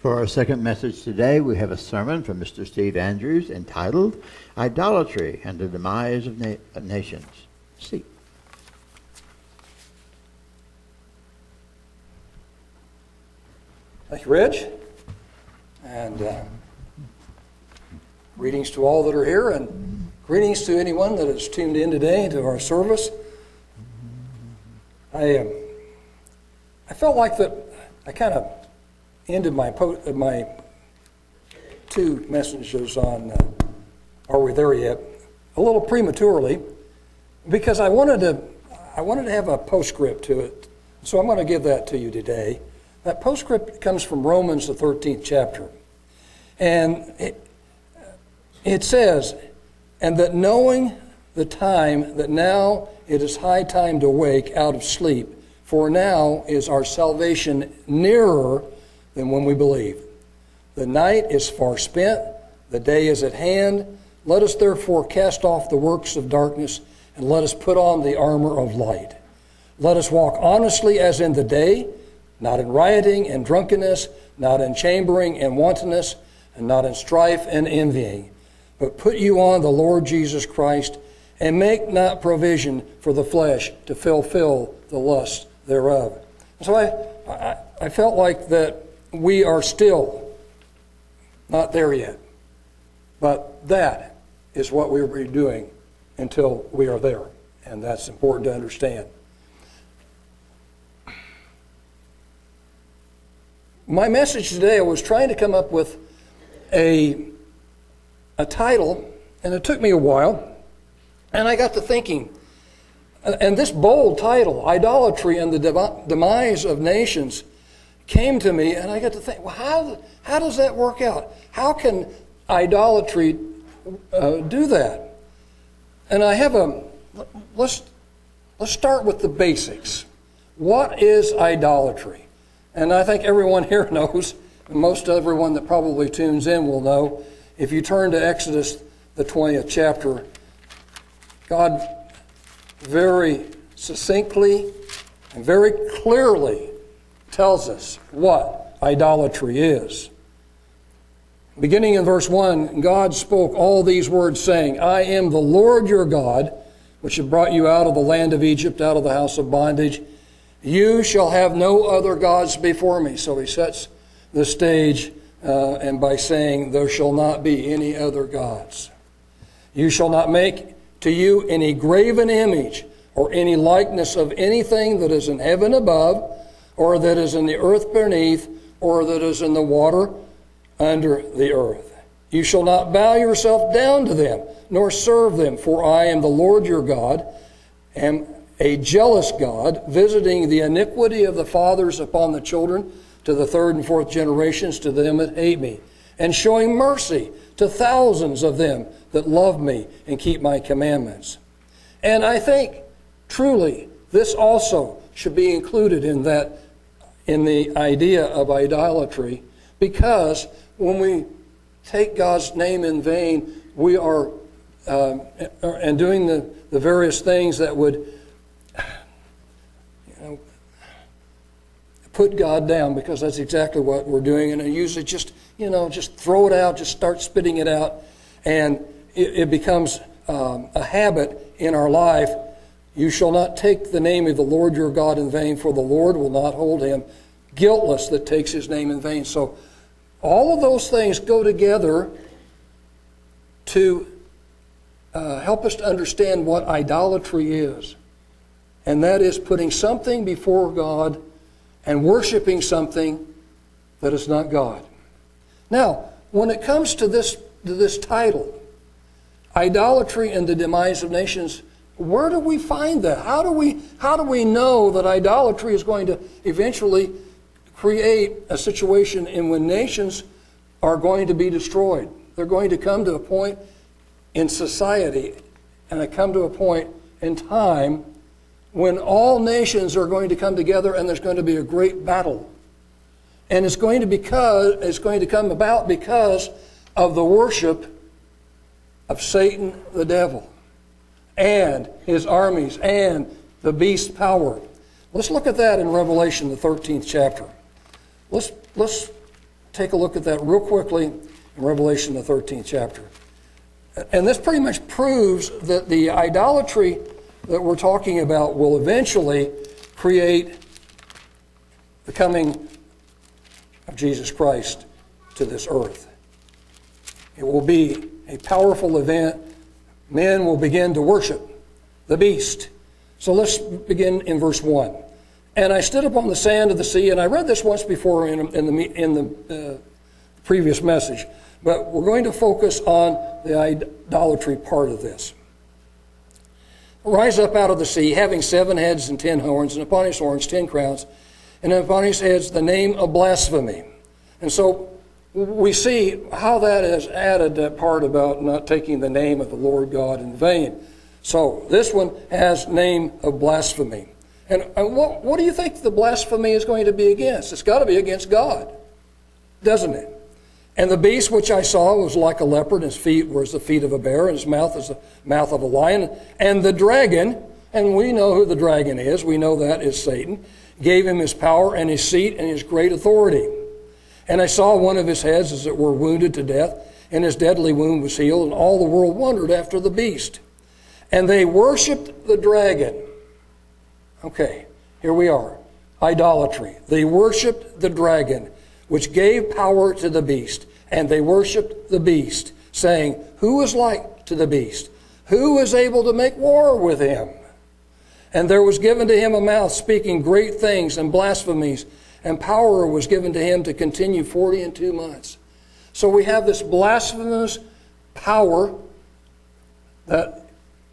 For our second message today, we have a sermon from Mr. Steve Andrews entitled Idolatry and the Demise of, Na- Nations. See. Thank you, Reg. And uh, greetings to all that are here, and greetings to anyone that has tuned in today to our service. I, um, I felt like that I kind of ended my, po- my two messages on uh, Are We There Yet? a little prematurely because I wanted to, I wanted to have a postscript to it. So I'm going to give that to you today. That postscript comes from Romans, the 13th chapter. And it, it says, And that knowing the time, that now it is high time to wake out of sleep, for now is our salvation nearer than when we believe. The night is far spent, the day is at hand. Let us therefore cast off the works of darkness, and let us put on the armor of light. Let us walk honestly as in the day not in rioting and drunkenness, not in chambering and wantonness, and not in strife and envying. But put you on the Lord Jesus Christ, and make not provision for the flesh to fulfill the lust thereof. So I, I, I felt like that we are still not there yet. But that is what we will be doing until we are there. And that's important to understand. My message today, I was trying to come up with a, a title, and it took me a while. And I got to thinking, and this bold title, Idolatry and the Demise of Nations, came to me, and I got to think, well, how, how does that work out? How can idolatry uh, do that? And I have a, let's, let's start with the basics. What is idolatry? And I think everyone here knows, most everyone that probably tunes in will know, if you turn to Exodus, the 20th chapter, God very succinctly and very clearly tells us what idolatry is. Beginning in verse 1, God spoke all these words, saying, I am the Lord your God, which have brought you out of the land of Egypt, out of the house of bondage. You shall have no other gods before me. So he sets the stage, uh, and by saying, There shall not be any other gods. You shall not make to you any graven image or any likeness of anything that is in heaven above, or that is in the earth beneath, or that is in the water under the earth. You shall not bow yourself down to them, nor serve them, for I am the Lord your God, am a jealous God, visiting the iniquity of the fathers upon the children to the third and fourth generations to them that hate me, and showing mercy to thousands of them that love me and keep my commandments. And I think truly this also should be included in that in the idea of idolatry because when we take God's name in vain, we are uh, and doing the, the various things that would you know, put God down because that's exactly what we're doing. And I usually just, you know, just throw it out, just start spitting it out. And it, it becomes um, a habit in our life. You shall not take the name of the Lord your God in vain, for the Lord will not hold him guiltless that takes his name in vain. So all of those things go together to uh, help us to understand what idolatry is. And that is putting something before God and worshiping something that is not God. Now, when it comes to this, to this title, idolatry and the demise of nations, where do we find that? How do we, how do we know that idolatry is going to eventually create a situation in when nations are going to be destroyed? They're going to come to a point in society and they come to a point in time when all nations are going to come together and there's going to be a great battle. And it's going to because it's going to come about because of the worship of Satan the devil and his armies and the beast's power. Let's look at that in Revelation the 13th chapter. Let's let's take a look at that real quickly in Revelation, the 13th chapter. And this pretty much proves that the idolatry that we're talking about will eventually create the coming of Jesus Christ to this earth. It will be a powerful event. Men will begin to worship the beast. So let's begin in verse 1. And I stood upon the sand of the sea, and I read this once before in, in the, in the uh, previous message, but we're going to focus on the idolatry part of this. Rise up out of the sea, having seven heads and ten horns, and upon his horns ten crowns, and upon his heads the name of blasphemy. And so we see how that has added that part about not taking the name of the Lord God in vain. So this one has name of blasphemy. And, and what, what do you think the blasphemy is going to be against? It's got to be against God, doesn't it? And the beast which I saw was like a leopard, his feet were as the feet of a bear, and his mouth as the mouth of a lion. And the dragon, and we know who the dragon is, we know that is Satan, gave him his power and his seat and his great authority. And I saw one of his heads, as it were, wounded to death, and his deadly wound was healed, and all the world wondered after the beast. And they worshiped the dragon Okay, here we are. Idolatry. They worshiped the dragon, which gave power to the beast, and they worshiped the beast, saying, Who is like to the beast? Who is able to make war with him? And there was given to him a mouth speaking great things and blasphemies, and power was given to him to continue forty and two months. So we have this blasphemous power that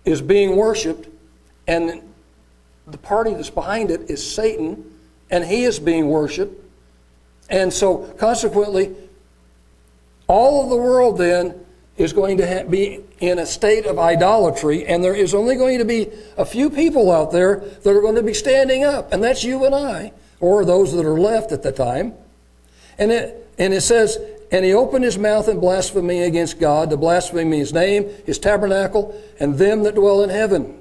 is being worshiped, and the party that's behind it is Satan, and he is being worshiped. And so, consequently, all of the world then is going to be in a state of idolatry, and there is only going to be a few people out there that are going to be standing up, and that's you and I, or those that are left at the time. And it, and it says, and he opened his mouth in blasphemy against God, to blaspheme his name, his tabernacle, and them that dwell in heaven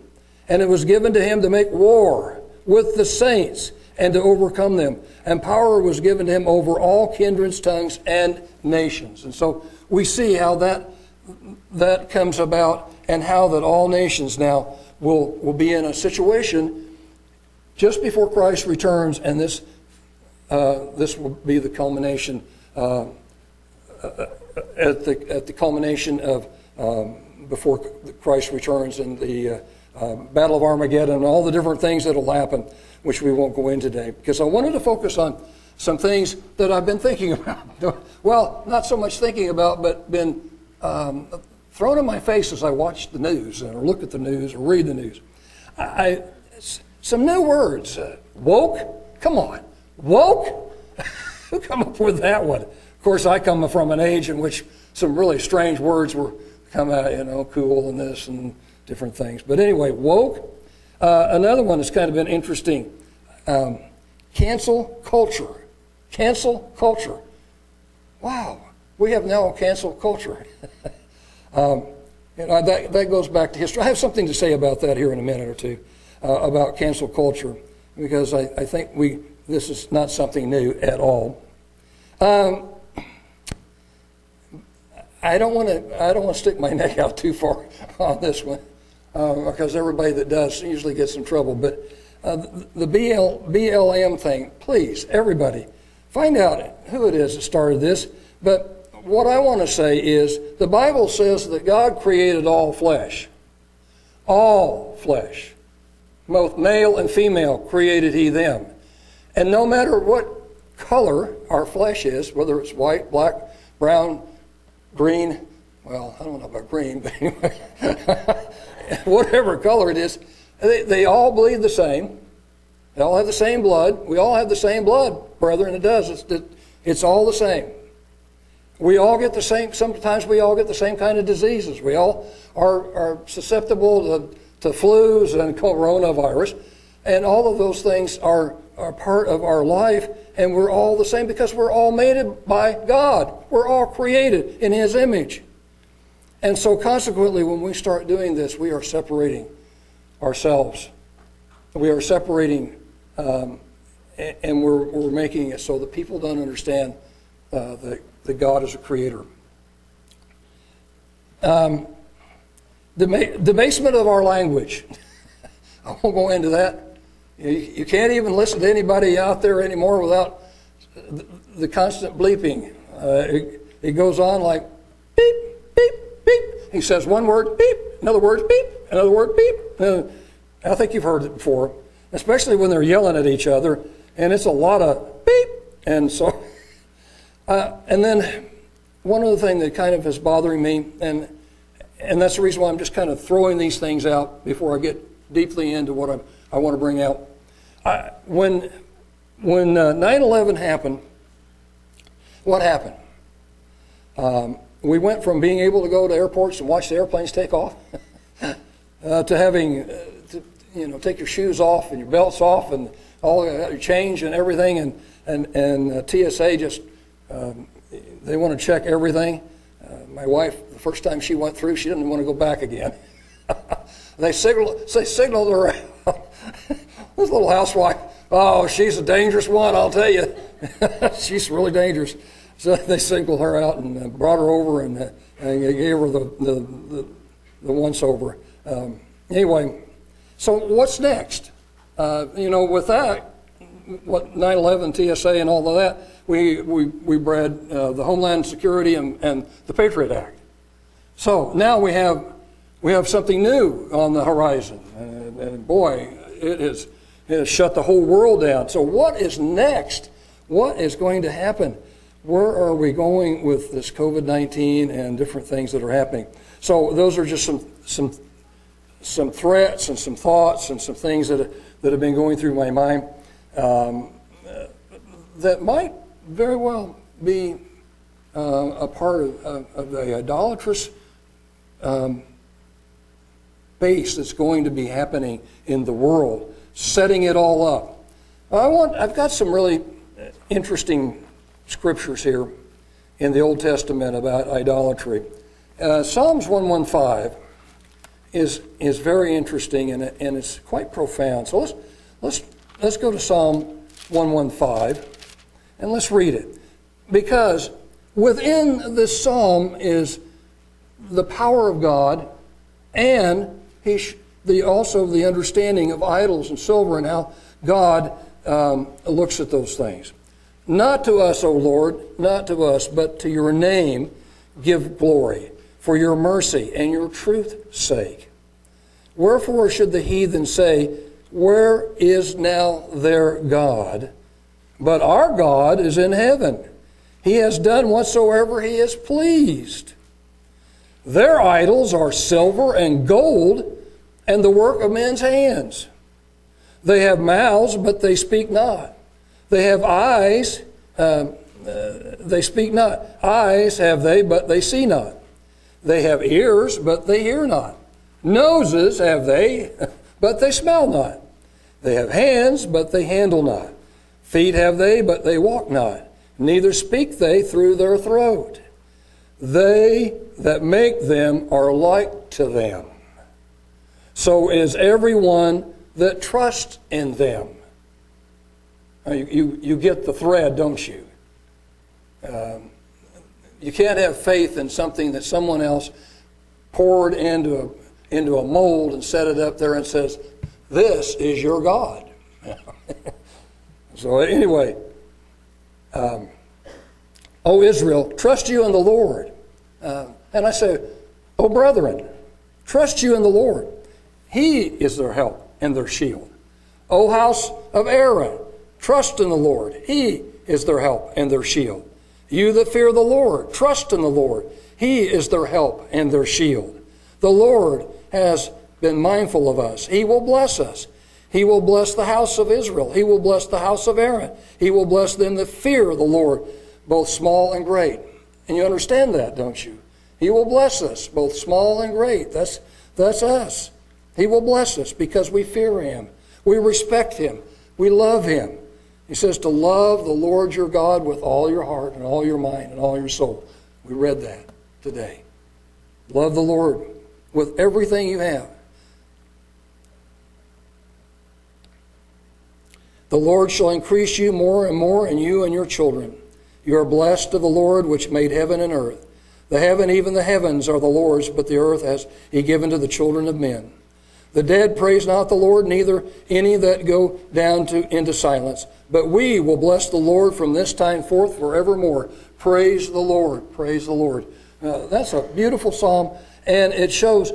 and it was given to him to make war with the saints and to overcome them. And power was given to him over all kindreds, tongues, and nations. And so we see how that, that comes about and how that all nations now will, will be in a situation just before Christ returns, and this, uh, this will be the culmination uh, at, the, at the culmination of um, before Christ returns and the uh, uh, Battle of Armageddon, and all the different things that will happen, which we won't go into today, because I wanted to focus on some things that I've been thinking about. well, not so much thinking about, but been um, thrown in my face as I watch the news or look at the news or read the news. I some new words. Uh, woke? Come on. Woke? Who come up with that one? Of course, I come from an age in which some really strange words were come out, you know, cool and this and different things. But anyway, woke. Uh, another one that's kind of been interesting um, cancel culture. Cancel culture. Wow, we have now a cancel culture. um, you know, that, that goes back to history. I have something to say about that here in a minute or two uh, about cancel culture because I, I think we this is not something new at all. Um, I don't want to. I don't want to stick my neck out too far on this one uh, because everybody that does usually gets in trouble. But uh, the BL, BLM thing, please, everybody, find out who it is that started this. But what I want to say is the Bible says that God created all flesh. All flesh. Both male and female created He them. And no matter what color our flesh is, whether it's white, black, brown, green, well, I don't know about green, but anyway, whatever color it is, they, they all bleed the same. They all have the same blood. We all have the same blood, brethren. It does. It's, it's all the same. We all get the same, sometimes we all get the same kind of diseases. We all are, are susceptible to, to flus and coronavirus. And all of those things are, are part of our life. And we're all the same because we're all made by God. We're all created in His image. And so, consequently, when we start doing this, we are separating ourselves. We are separating, um, and we're, we're making it so that people don't understand uh, that, that God is a creator. Um, debasement of our language. I won't go into that. You, you can't even listen to anybody out there anymore without the, the constant bleeping. Uh, it, it goes on like beep, beep, beep. He says one word, beep, another word, beep, another word, beep. Uh, I think you've heard it before, especially when they're yelling at each other, and it's a lot of beep. And so, uh, and then one other thing that kind of is bothering me, and and that's the reason why I'm just kind of throwing these things out before I get deeply into what I, I want to bring out. I, when when uh, 9/11 happened, what happened? Um, we went from being able to go to airports and watch the airplanes take off uh, to having uh, to, you know take your shoes off and your belts off and all your change and everything and and and uh, TSA just um, they want to check everything. Uh, my wife, first time she went through, she didn't want to go back again. they signal they signaled her. this little housewife. Oh, she's a dangerous one, I'll tell you. she's really dangerous. So they singled her out and uh, brought her over and, uh, and gave her the, the, the, the once over. Um, anyway, so what's next? Uh, you know, with that, what 9 11, TSA, and all of that, we, we, we bred uh, the Homeland Security and, and the Patriot Act. So now we have, we have something new on the horizon. And, and boy, it has, it has shut the whole world down. So, what is next? What is going to happen? where are we going with this COVID 19 and different things that are happening? So, those are just some, some, some threats and some thoughts and some things that, that have been going through my mind um, that might very well be uh, a part of, of the idolatrous um, base that's going to be happening in the world, setting it all up. I want, I've got some really interesting scriptures here in the Old Testament about idolatry. Uh, Psalms 115 is, is very interesting and, and it's quite profound. So let's, let's, let's go to Psalm 115 and let's read it. Because within this psalm is the power of God and he sh- the, also the understanding of idols and silver and how God um, looks at those things. Not to us, O Lord, not to us, but to your name give glory, for your mercy and your truth's sake. Wherefore should the heathen say, Where is now their God? But our God is in heaven. He has done whatsoever he is pleased. Their idols are silver and gold and the work of men's hands. They have mouths, but they speak not. They have eyes, uh, uh, they speak not. Eyes have they, but they see not. They have ears, but they hear not. Noses have they, but they smell not. They have hands, but they handle not. Feet have they, but they walk not. Neither speak they through their throat. They that make them are like to them. So is everyone that trusts in them. You, you, you get the thread, don't you? Um, you can't have faith in something that someone else poured into a, into a mold and set it up there and says, This is your God. so, anyway, um, O Israel, trust you in the Lord. Uh, and I say, O brethren, trust you in the Lord. He is their help and their shield. O house of Aaron, Trust in the Lord. He is their help and their shield. You that fear the Lord, trust in the Lord. He is their help and their shield. The Lord has been mindful of us. He will bless us. He will bless the house of Israel. He will bless the house of Aaron. He will bless them that fear the Lord, both small and great. And you understand that, don't you? He will bless us, both small and great. That's, that's us. He will bless us because we fear Him. We respect Him. We love Him. He says to love the Lord your God with all your heart and all your mind and all your soul. We read that today. Love the Lord with everything you have. The Lord shall increase you more and more, and you and your children. You are blessed of the Lord, which made heaven and earth. The heaven, even the heavens, are the Lord's, but the earth has He given to the children of men. The dead praise not the Lord, neither any that go down to, into silence. But we will bless the Lord from this time forth forevermore. Praise the Lord. Praise the Lord. Uh, that's a beautiful psalm, and it shows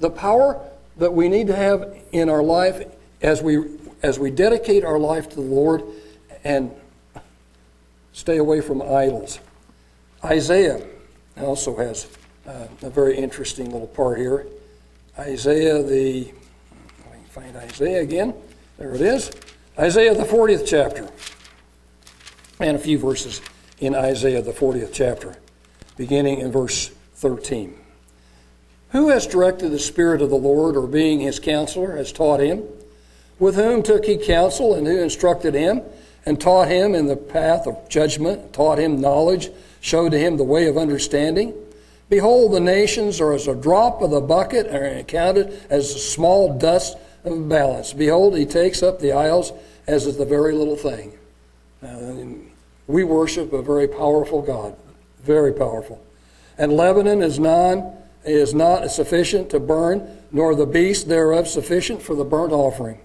the power that we need to have in our life as we as we dedicate our life to the Lord and stay away from idols. Isaiah also has uh, a very interesting little part here. Isaiah the let me find Isaiah again. There it is. Isaiah the 40th chapter. And a few verses in Isaiah the 40th chapter, beginning in verse 13. Who has directed the Spirit of the Lord, or being his counselor, has taught him? With whom took he counsel, and who instructed him, and taught him in the path of judgment, taught him knowledge, showed to him the way of understanding? Behold, the nations are as a drop of the bucket, are counted as a small dust of balance. Behold, he takes up the isles as is the very little thing. Uh, we worship a very powerful God, very powerful. And Lebanon is non is not sufficient to burn, nor the beast thereof sufficient for the burnt offering.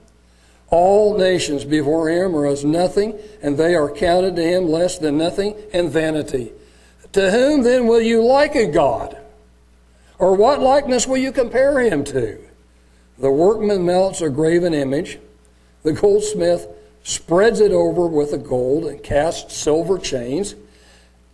All nations before him are as nothing, and they are counted to him less than nothing and vanity. To whom then will you liken God? Or what likeness will you compare him to? The workman melts a graven image, the goldsmith spreads it over with gold and casts silver chains.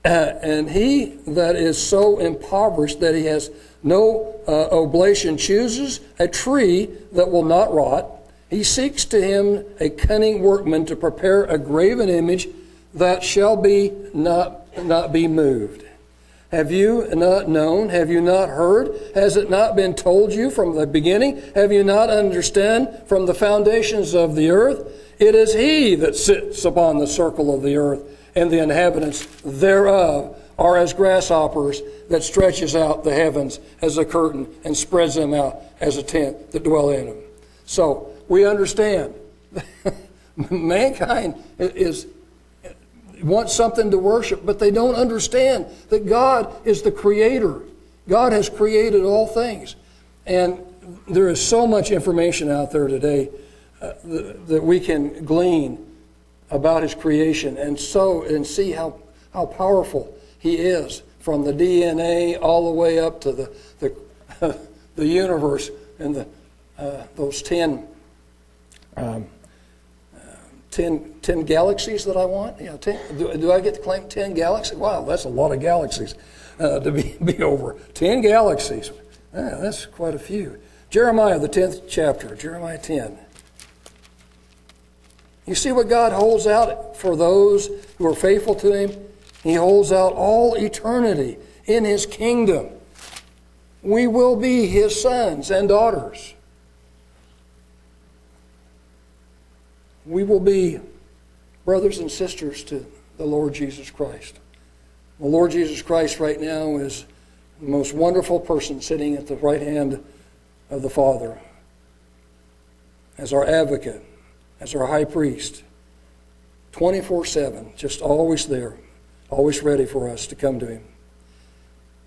Uh, and he that is so impoverished that he has no uh, oblation chooses a tree that will not rot. He seeks to him a cunning workman to prepare a graven image that shall be not, not be moved. Have you not known? Have you not heard? Has it not been told you from the beginning? Have you not understand from the foundations of the earth? It is he that sits upon the circle of the earth, and the inhabitants thereof are as grasshoppers that stretches out the heavens as a curtain and spreads them out as a tent that dwell in them. So we understand mankind is wants something to worship, but they don't understand that God is the creator. God has created all things. And there is so much information out there today uh, that we can glean about his creation and so and see how, how powerful he is from the DNA all the way up to the, the, the universe and the, uh, those 10, um, uh, 10, 10, galaxies that I want. You know, 10, do, do, I get to claim 10 galaxies? Wow, that's a lot of galaxies uh, to be, be over. 10 galaxies. Yeah, that's quite a few. Jeremiah, the 10th chapter, Jeremiah 10. You see what God holds out for those who are faithful to Him? He holds out all eternity in His kingdom. We will be His sons and daughters. We will be brothers and sisters to the Lord Jesus Christ. The Lord Jesus Christ, right now, is the most wonderful person sitting at the right hand of the Father as our advocate, as our high priest, 24 7, just always there always ready for us to come to him.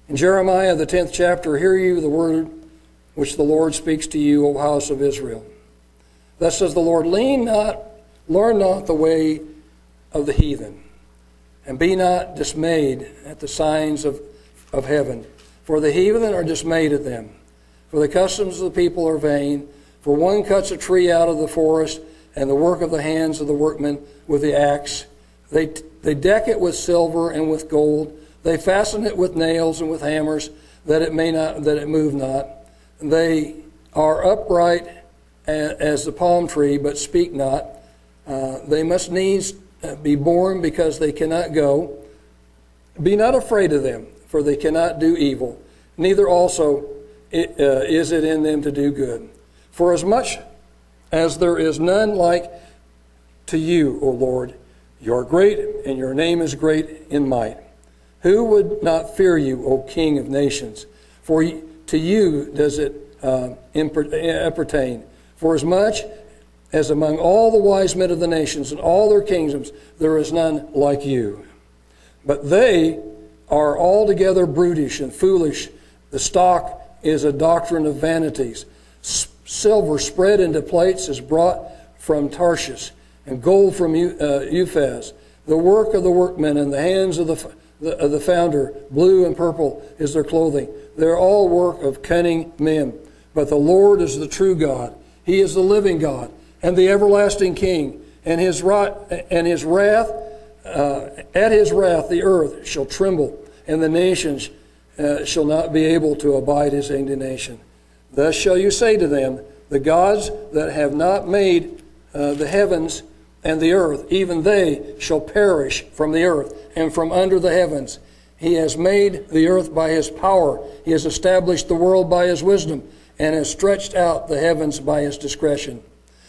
In Jeremiah, the 10th chapter, hear you the word which the Lord speaks to you, O house of Israel. Thus says the Lord, lean not, learn not the way of the heathen, and be not dismayed at the signs of, of heaven. For the heathen are dismayed at them. For the customs of the people are vain. For one cuts a tree out of the forest, and the work of the hands of the workmen with the axe. They they deck it with silver and with gold. They fasten it with nails and with hammers, that it may not that it move not. They are upright as the palm tree, but speak not. Uh, they must needs uh, be born because they cannot go. Be not afraid of them, for they cannot do evil. Neither also it, uh, is it in them to do good. For as much as there is none like to you, O Lord, you are great, and your name is great in might. Who would not fear you, O King of nations? For to you does it uh, appertain. For as much as among all the wise men of the nations and all their kingdoms, there is none like you. But they are altogether brutish and foolish. The stock is a doctrine of vanities. Silver spread into plates is brought from Tarshish, and gold from uh, The work of the workmen and the hands of the, the, of the founder, blue and purple is their clothing. They're all work of cunning men. But the Lord is the true God. He is the living God and the everlasting King. And his, and his wrath, uh, at his wrath, the earth shall tremble, and the nations uh, shall not be able to abide his indignation. Thus shall you say to them, The gods that have not made uh, the heavens and the earth, even they shall perish from the earth and from under the heavens. He has made the earth by his power. He has established the world by his wisdom and has stretched out the heavens by his discretion.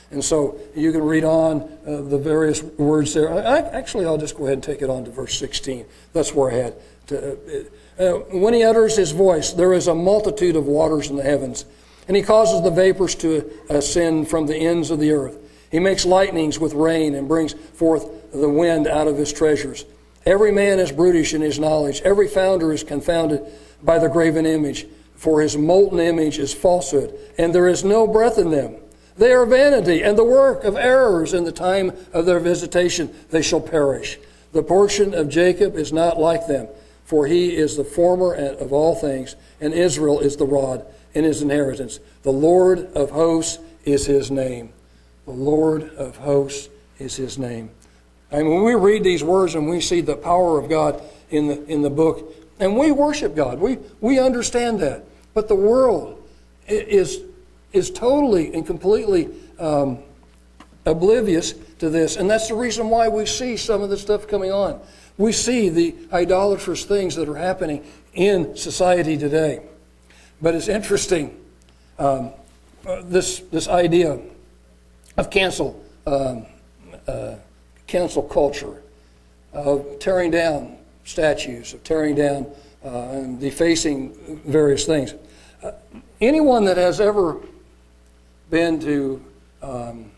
And so you can read on uh, the various words there. I, actually, I'll just go ahead and take it on to verse 16. That's where I had to. Uh, uh, when he utters his voice, there is a multitude of waters in the heavens, and he causes the vapors to ascend from the ends of the earth. He makes lightnings with rain and brings forth the wind out of his treasures. Every man is brutish in his knowledge. Every founder is confounded by the graven image, for his molten image is falsehood, and there is no breath in them. They are vanity and the work of errors. In the time of their visitation, they shall perish. The portion of Jacob is not like them, for he is the former of all things, and Israel is the rod in his inheritance. The Lord of hosts is his name. The Lord of hosts is his name. And when we read these words and we see the power of God in the, in the book, and we worship God, we, we understand that. But the world is, is totally and completely um, oblivious to this. And that's the reason why we see some of the stuff coming on. We see the idolatrous things that are happening in society today. But it's interesting, um, uh, this, this idea of cancel, um, uh, cancel culture, of tearing down statues, of tearing down uh, and defacing various things. Uh, anyone that has ever been to um,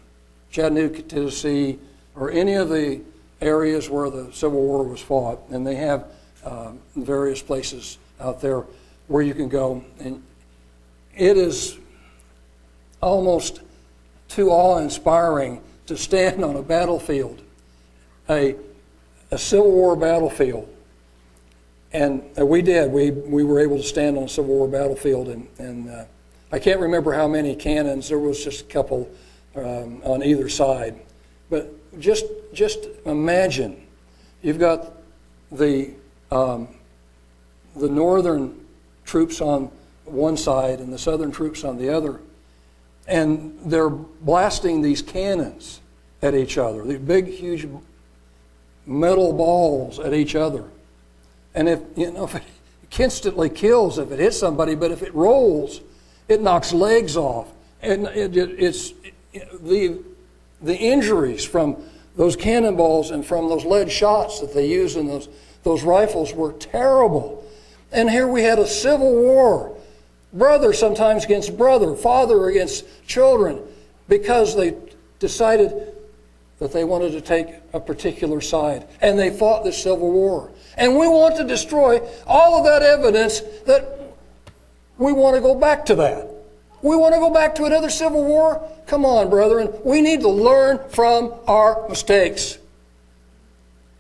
Chattanooga, Tennessee, or any of the areas where the Civil War was fought, and they have uh, various places out there where you can go, and it is almost too awe inspiring to stand on a battlefield, a, a Civil War battlefield. And we did. We, we were able to stand on a Civil War battlefield, and, and uh, I can't remember how many cannons. There was just a couple um, on either side. But just, just imagine you've got the, um, the northern troops on one side and the southern troops on the other and they're blasting these cannons at each other, these big, huge metal balls at each other. And if, you know, if it instantly kills if it hits somebody, but if it rolls, it knocks legs off. And it, it, it's it, the, the injuries from those cannonballs and from those lead shots that they use in those, those rifles were terrible. And here we had a civil war brother sometimes against brother, father against children, because they decided that they wanted to take a particular side. And they fought the Civil War. And we want to destroy all of that evidence that we want to go back to that. We want to go back to another Civil War? Come on, brethren. We need to learn from our mistakes.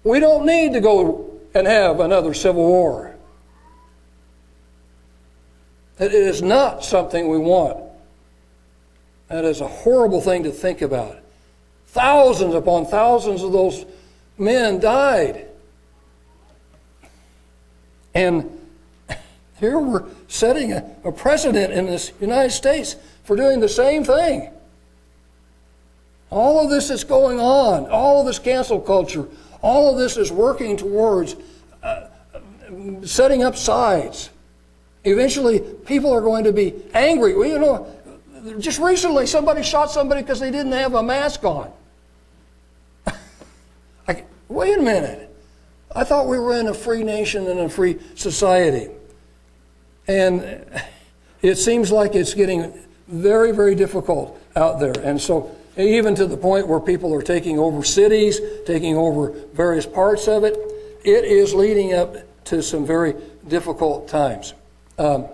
We don't need to go and have another Civil War. That it is not something we want. That is a horrible thing to think about. Thousands upon thousands of those men died. And here we're setting a, a precedent in this United States for doing the same thing. All of this is going on. All of this cancel culture. All of this is working towards uh, setting up sides. Eventually, people are going to be angry. Well, you know, just recently, somebody shot somebody because they didn't have a mask on. I, wait a minute. I thought we were in a free nation and a free society. And it seems like it's getting very, very difficult out there. And so, even to the point where people are taking over cities, taking over various parts of it, it is leading up to some very difficult times. Um,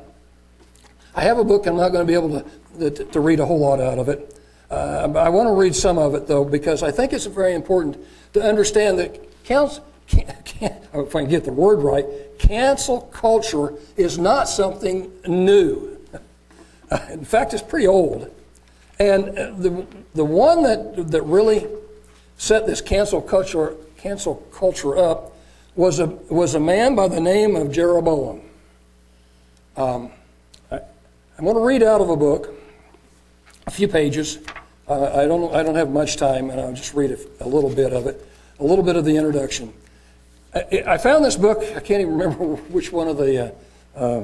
I have a book, I'm not going to be able to, to, read a whole lot out of it. Uh, I want to read some of it, though, because I think it's very important to understand that can, can, if I can get the word right, cancel culture is not something new. In fact, it's pretty old. And the, the one that, that really set this cancel culture, cancel culture up was a, was a man by the name of Jeroboam. Um, I, I'm going to read out of a book, a few pages. Uh, I, don't, I don't have much time, and I'll just read a, a little bit of it, a little bit of the introduction. I, found this book, I can't even remember which one of the uh, uh,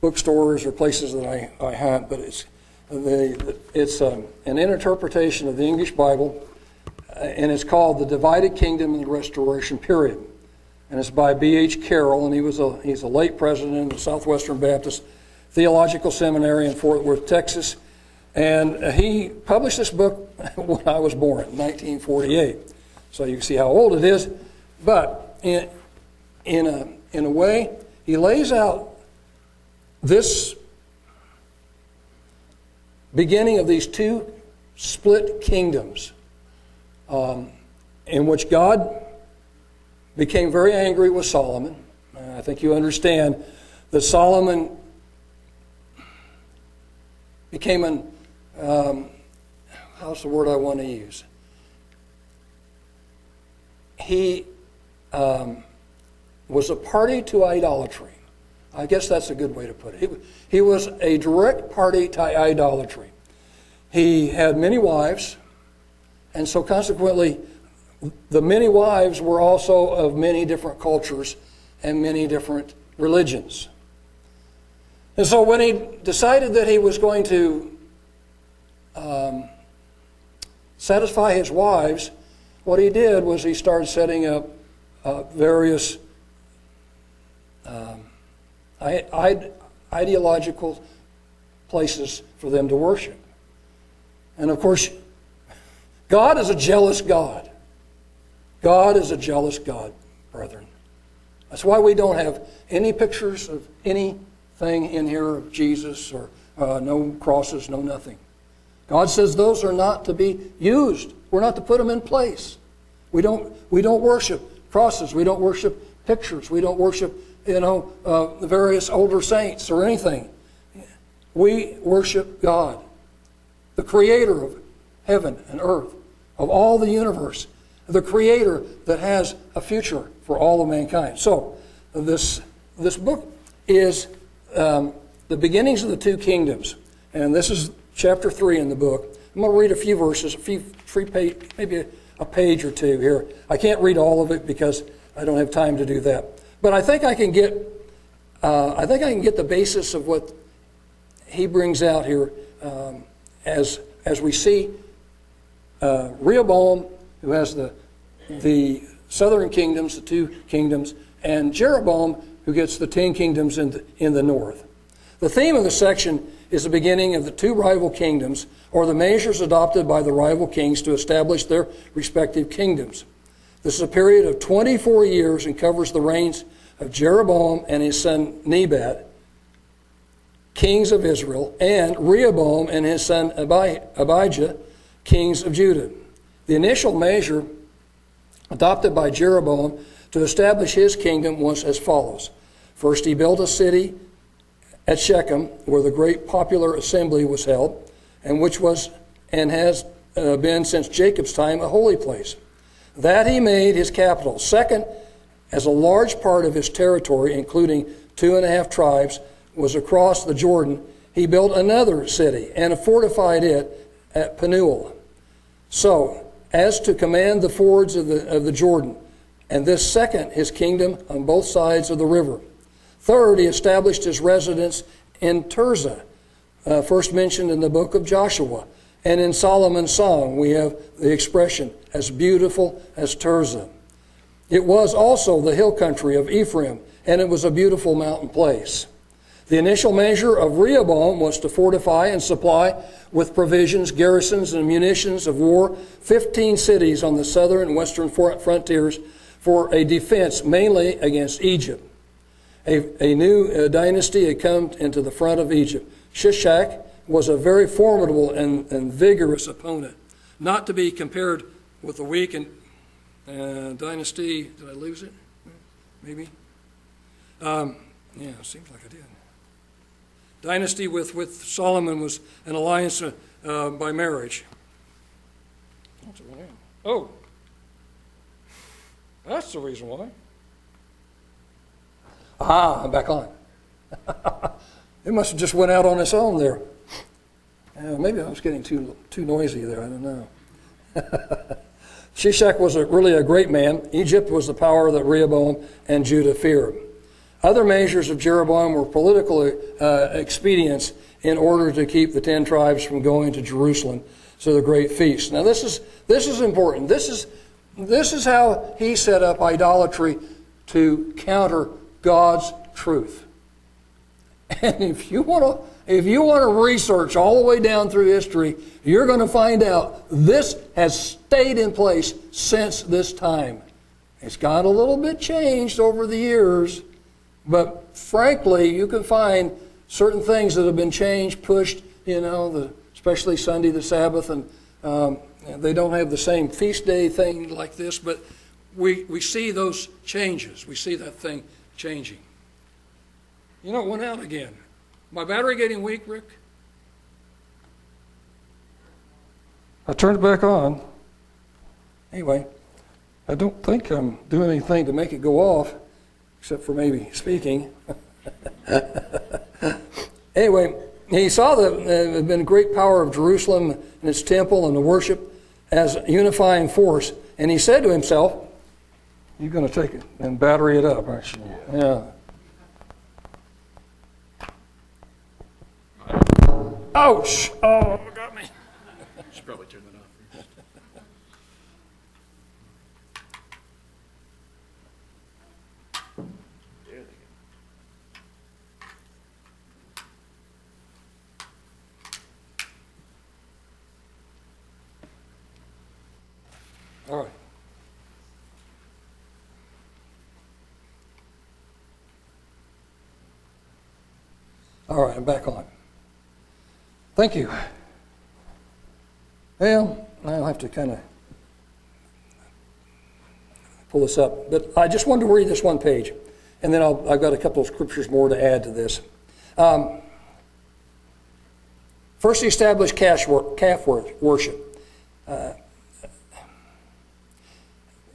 bookstores or places that I, I hunt, but it's, the, it's um, an interpretation of the English Bible, uh, and it's called The Divided Kingdom and the Restoration Period and it's by B.H. Carroll, and he was a, he's a late president of the Southwestern Baptist Theological Seminary in Fort Worth, Texas. And he published this book when I was born, in 1948. So you can see how old it is. But in, in, a, in a way, he lays out this beginning of these two split kingdoms um, in which God became very angry with Solomon. I think you understand that Solomon became an, um, how's the word I want to use? He um, was a party to idolatry. I guess that's a good way to put it. He, he was a direct party to idolatry. He had many wives, and so consequently, the many wives were also of many different cultures and many different religions. And so when he decided that he was going to um, satisfy his wives, what he did was he started setting up uh, various um, ideological places for them to worship. And of course, God is a jealous God. God is a jealous God, brethren. That's why we don't have any pictures of anything in here of Jesus or uh, no crosses, no nothing. God says those are not to be used. We're not to put them in place. We don't, we don't worship crosses. We don't worship pictures. We don't worship, you know, uh, the various older saints or anything. We worship God, the creator of heaven and earth, of all the universe the creator that has a future for all of mankind. So, this, this book is um, the beginnings of the two kingdoms. And this is chapter 3 in the book. I'm going to read a few verses, a few, three page, maybe a, page or two here. I can't read all of it because I don't have time to do that. But I think I can get, uh, I think I can get the basis of what he brings out here um, as, as we see uh, Rehoboam, who has the the southern kingdoms, the two kingdoms, and Jeroboam, who gets the ten kingdoms in the, in the north. The theme of the section is the beginning of the two rival kingdoms, or the measures adopted by the rival kings to establish their respective kingdoms. This is a period of 24 years and covers the reigns of Jeroboam and his son Nebat, kings of Israel, and Rehoboam and his son Abijah, kings of Judah. The initial measure adopted by Jeroboam to establish his kingdom was as follows. First, he built a city at Shechem, where the great popular assembly was held, and which was and has uh, been since Jacob's time a holy place. That he made his capital. Second, as a large part of his territory, including two and a half tribes, was across the Jordan, he built another city and fortified it at Penuel. So, as to command the fords of the, of the Jordan, and this second, his kingdom on both sides of the river. Third, he established his residence in Tirzah, uh, first mentioned in the book of Joshua. And in Solomon's song, we have the expression, as beautiful as Tirzah. It was also the hill country of Ephraim, and it was a beautiful mountain place. The initial measure of Rehoboam was to fortify and supply with provisions, garrisons, and munitions of war 15 cities on the southern and western frontiers for a defense mainly against Egypt. A, a new uh, dynasty had come into the front of Egypt. Shishak was a very formidable and, and vigorous opponent, not to be compared with the weak and uh, dynasty. Did I lose it? Maybe. Um, yeah, seems like I did. Dynasty with, with Solomon was an alliance uh, uh, by marriage. Oh, that's the reason why. Ah, I'm back on. it must have just went out on its own there. Maybe I was getting too too noisy there. I don't know. Shishak was a, really a great man. Egypt was the power that Rehoboam and Judah feared. Other measures of Jeroboam were political uh, expedients in order to keep the ten tribes from going to Jerusalem to the great feast. Now this is this is important. This is this is how he set up idolatry to counter God's truth. And if you want to if you want to research all the way down through history, you're going to find out this has stayed in place since this time. It's got a little bit changed over the years, but frankly, you can find certain things that have been changed, pushed, you know, the, especially Sunday, the Sabbath, and um, they don't have the same feast day thing like this, but we, we see those changes. We see that thing changing. You know, it went out again. My battery getting weak, Rick? I turned it back on. Anyway, I don't think I'm doing anything to make it go off, except for maybe speaking. anyway, he saw that uh, there had been great power of Jerusalem and its temple and the worship as a unifying force, and he said to himself, You're going to take it and battery it up, aren't you? Yeah. Ouch! Oh, got me. Should probably turn that off. There they go. All right. All right, I'm back on. Thank you. Well, I'll have to kind of pull this up, but I just wanted to read this one page, and then I'll, I've got a couple of scriptures more to add to this. Um, first, he established calf worship. Uh,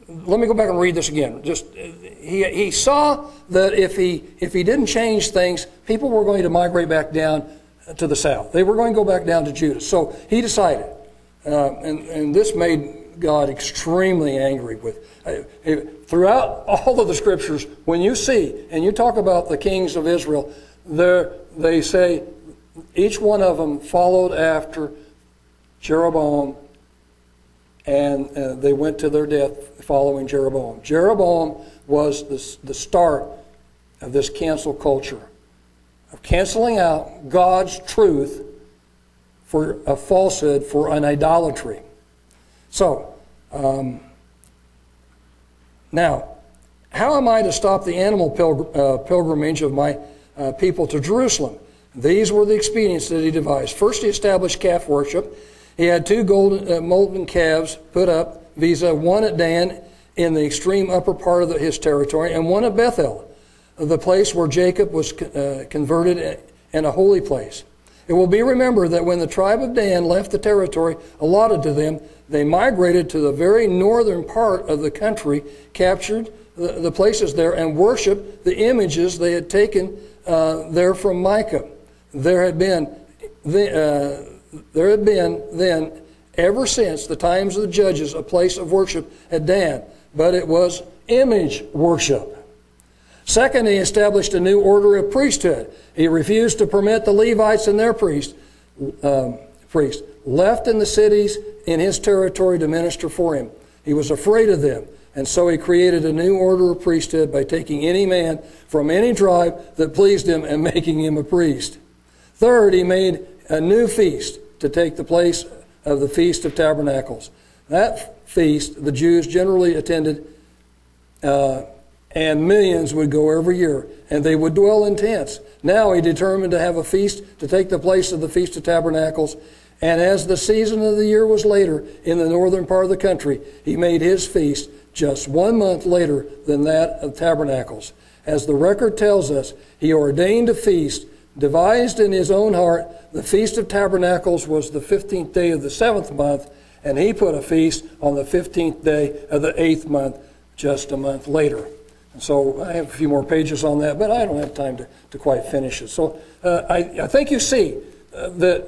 let me go back and read this again. Just he, he saw that if he if he didn't change things, people were going to migrate back down to the south. They were going to go back down to Judah. So he decided, uh, and and this made God extremely angry with. Uh, throughout all of the scriptures, when you see and you talk about the kings of Israel, there they say each one of them followed after Jeroboam and uh, they went to their death following Jeroboam. Jeroboam was the, the start of this cancel culture, of canceling out God's truth for a falsehood, for an idolatry. So, um, now, how am I to stop the animal pilgr- uh, pilgrimage of my uh, people to Jerusalem? These were the expedients that he devised. First, he established calf worship. He had two golden uh, molten calves put up, visa one at Dan in the extreme upper part of the, his territory, and one at Bethel, the place where Jacob was uh, converted and a holy place. It will be remembered that when the tribe of Dan left the territory allotted to them, they migrated to the very northern part of the country, captured the, the places there, and worshiped the images they had taken uh, there from Micah. There had been the, uh, there had been then, ever since the times of the judges, a place of worship at Dan, but it was image worship. Second, he established a new order of priesthood. He refused to permit the Levites and their priest, um, priests left in the cities in his territory to minister for him. He was afraid of them, and so he created a new order of priesthood by taking any man from any tribe that pleased him and making him a priest. Third, he made a new feast to take the place of the Feast of Tabernacles. That feast, the Jews generally attended uh, and millions would go every year, and they would dwell in tents. Now he determined to have a feast to take the place of the Feast of Tabernacles. And as the season of the year was later in the northern part of the country, he made his feast just one month later than that of Tabernacles. As the record tells us, he ordained a feast, devised in his own heart. The Feast of Tabernacles was the 15th day of the seventh month, and he put a feast on the 15th day of the eighth month, just a month later. And so I have a few more pages on that, but I don't have time to, to quite finish it. So uh, I, I think you see uh, that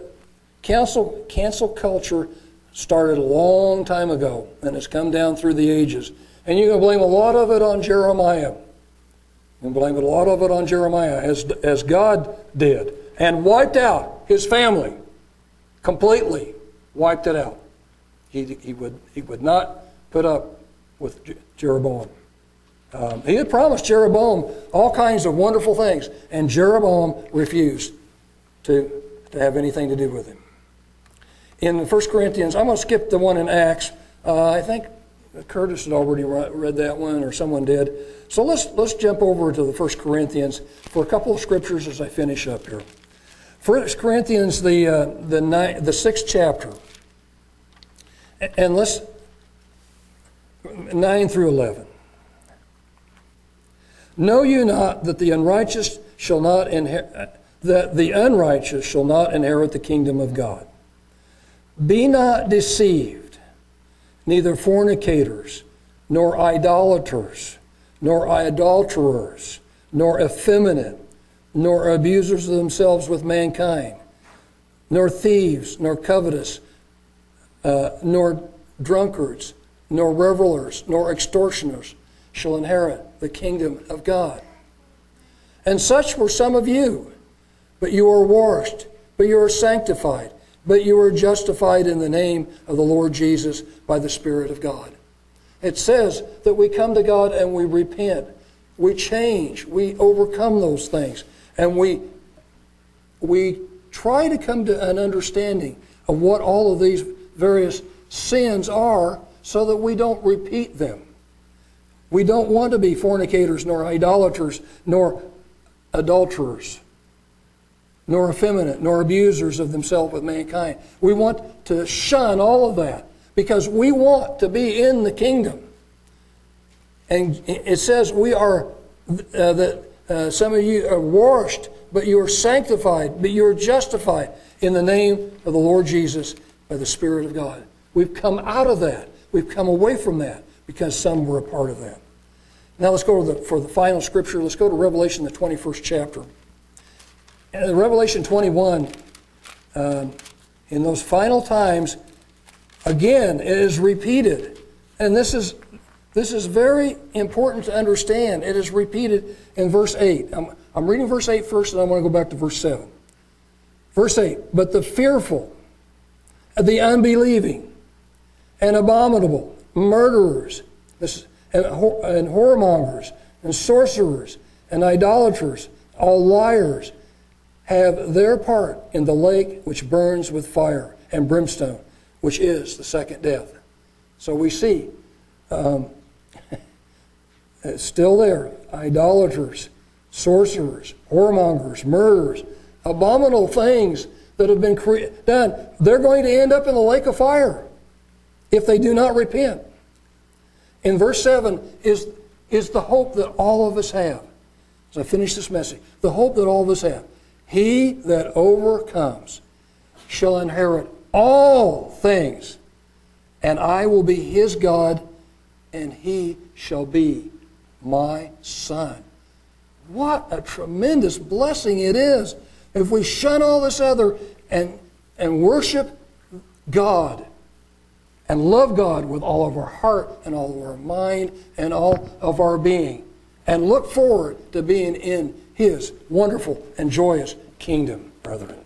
cancel, cancel culture started a long time ago and has come down through the ages. And you can blame a lot of it on Jeremiah. Can blame a lot of it on Jeremiah, as, as God did, and wiped out his family completely, wiped it out. He, he, would, he would not put up with Je- Jeroboam. Um, he had promised Jeroboam all kinds of wonderful things, and Jeroboam refused to, to have anything to do with him. In 1 Corinthians, I'm going to skip the one in Acts. Uh, I think Curtis had already read that one, or someone did. So let's, let's jump over to the First Corinthians for a couple of scriptures as I finish up here. First Corinthians, the, uh, the, the sixth chapter. And let's, 9 through 11. Know you not that the unrighteous shall not inherit, that the unrighteous shall not inherit the kingdom of God? Be not deceived, neither fornicators, nor idolaters, nor adulterers, nor effeminate, nor abusers of themselves with mankind, nor thieves, nor covetous, uh, nor drunkards, nor revelers, nor extortioners shall inherit the kingdom of God. And such were some of you, but you are washed, but you are sanctified, but you are justified in the name of the Lord Jesus by the Spirit of God. It says that we come to God and we repent, we change, we overcome those things, and we we try to come to an understanding of what all of these various sins are so that we don't repeat them. We don't want to be fornicators, nor idolaters, nor adulterers, nor effeminate, nor abusers of themselves with mankind. We want to shun all of that because we want to be in the kingdom. And it says we are, uh, that uh, some of you are washed, but you are sanctified, but you are justified in the name of the Lord Jesus by the Spirit of God. We've come out of that. We've come away from that because some were a part of that. Now let's go to the, for the final scripture. Let's go to Revelation, the 21st chapter. Revelation 21, um, in those final times, again, it is repeated. And this is, this is very important to understand. It is repeated in verse 8. I'm, I'm reading verse 8 first, and I want to go back to verse 7. Verse 8 But the fearful, the unbelieving, and abominable, murderers, and whoremongers, and sorcerers, and idolaters, all liars, have their part in the lake which burns with fire and brimstone, which is the second death. So we see um, it's still there idolaters, sorcerers, whoremongers, murderers, abominable things that have been cre- done. They're going to end up in the lake of fire if they do not repent. In verse 7 is, is the hope that all of us have. As I finish this message, the hope that all of us have. He that overcomes shall inherit all things, and I will be his God, and he shall be my son. What a tremendous blessing it is if we shun all this other and, and worship God and love God with all of our heart and all of our mind and all of our being and look forward to being in His wonderful and joyous kingdom, brethren.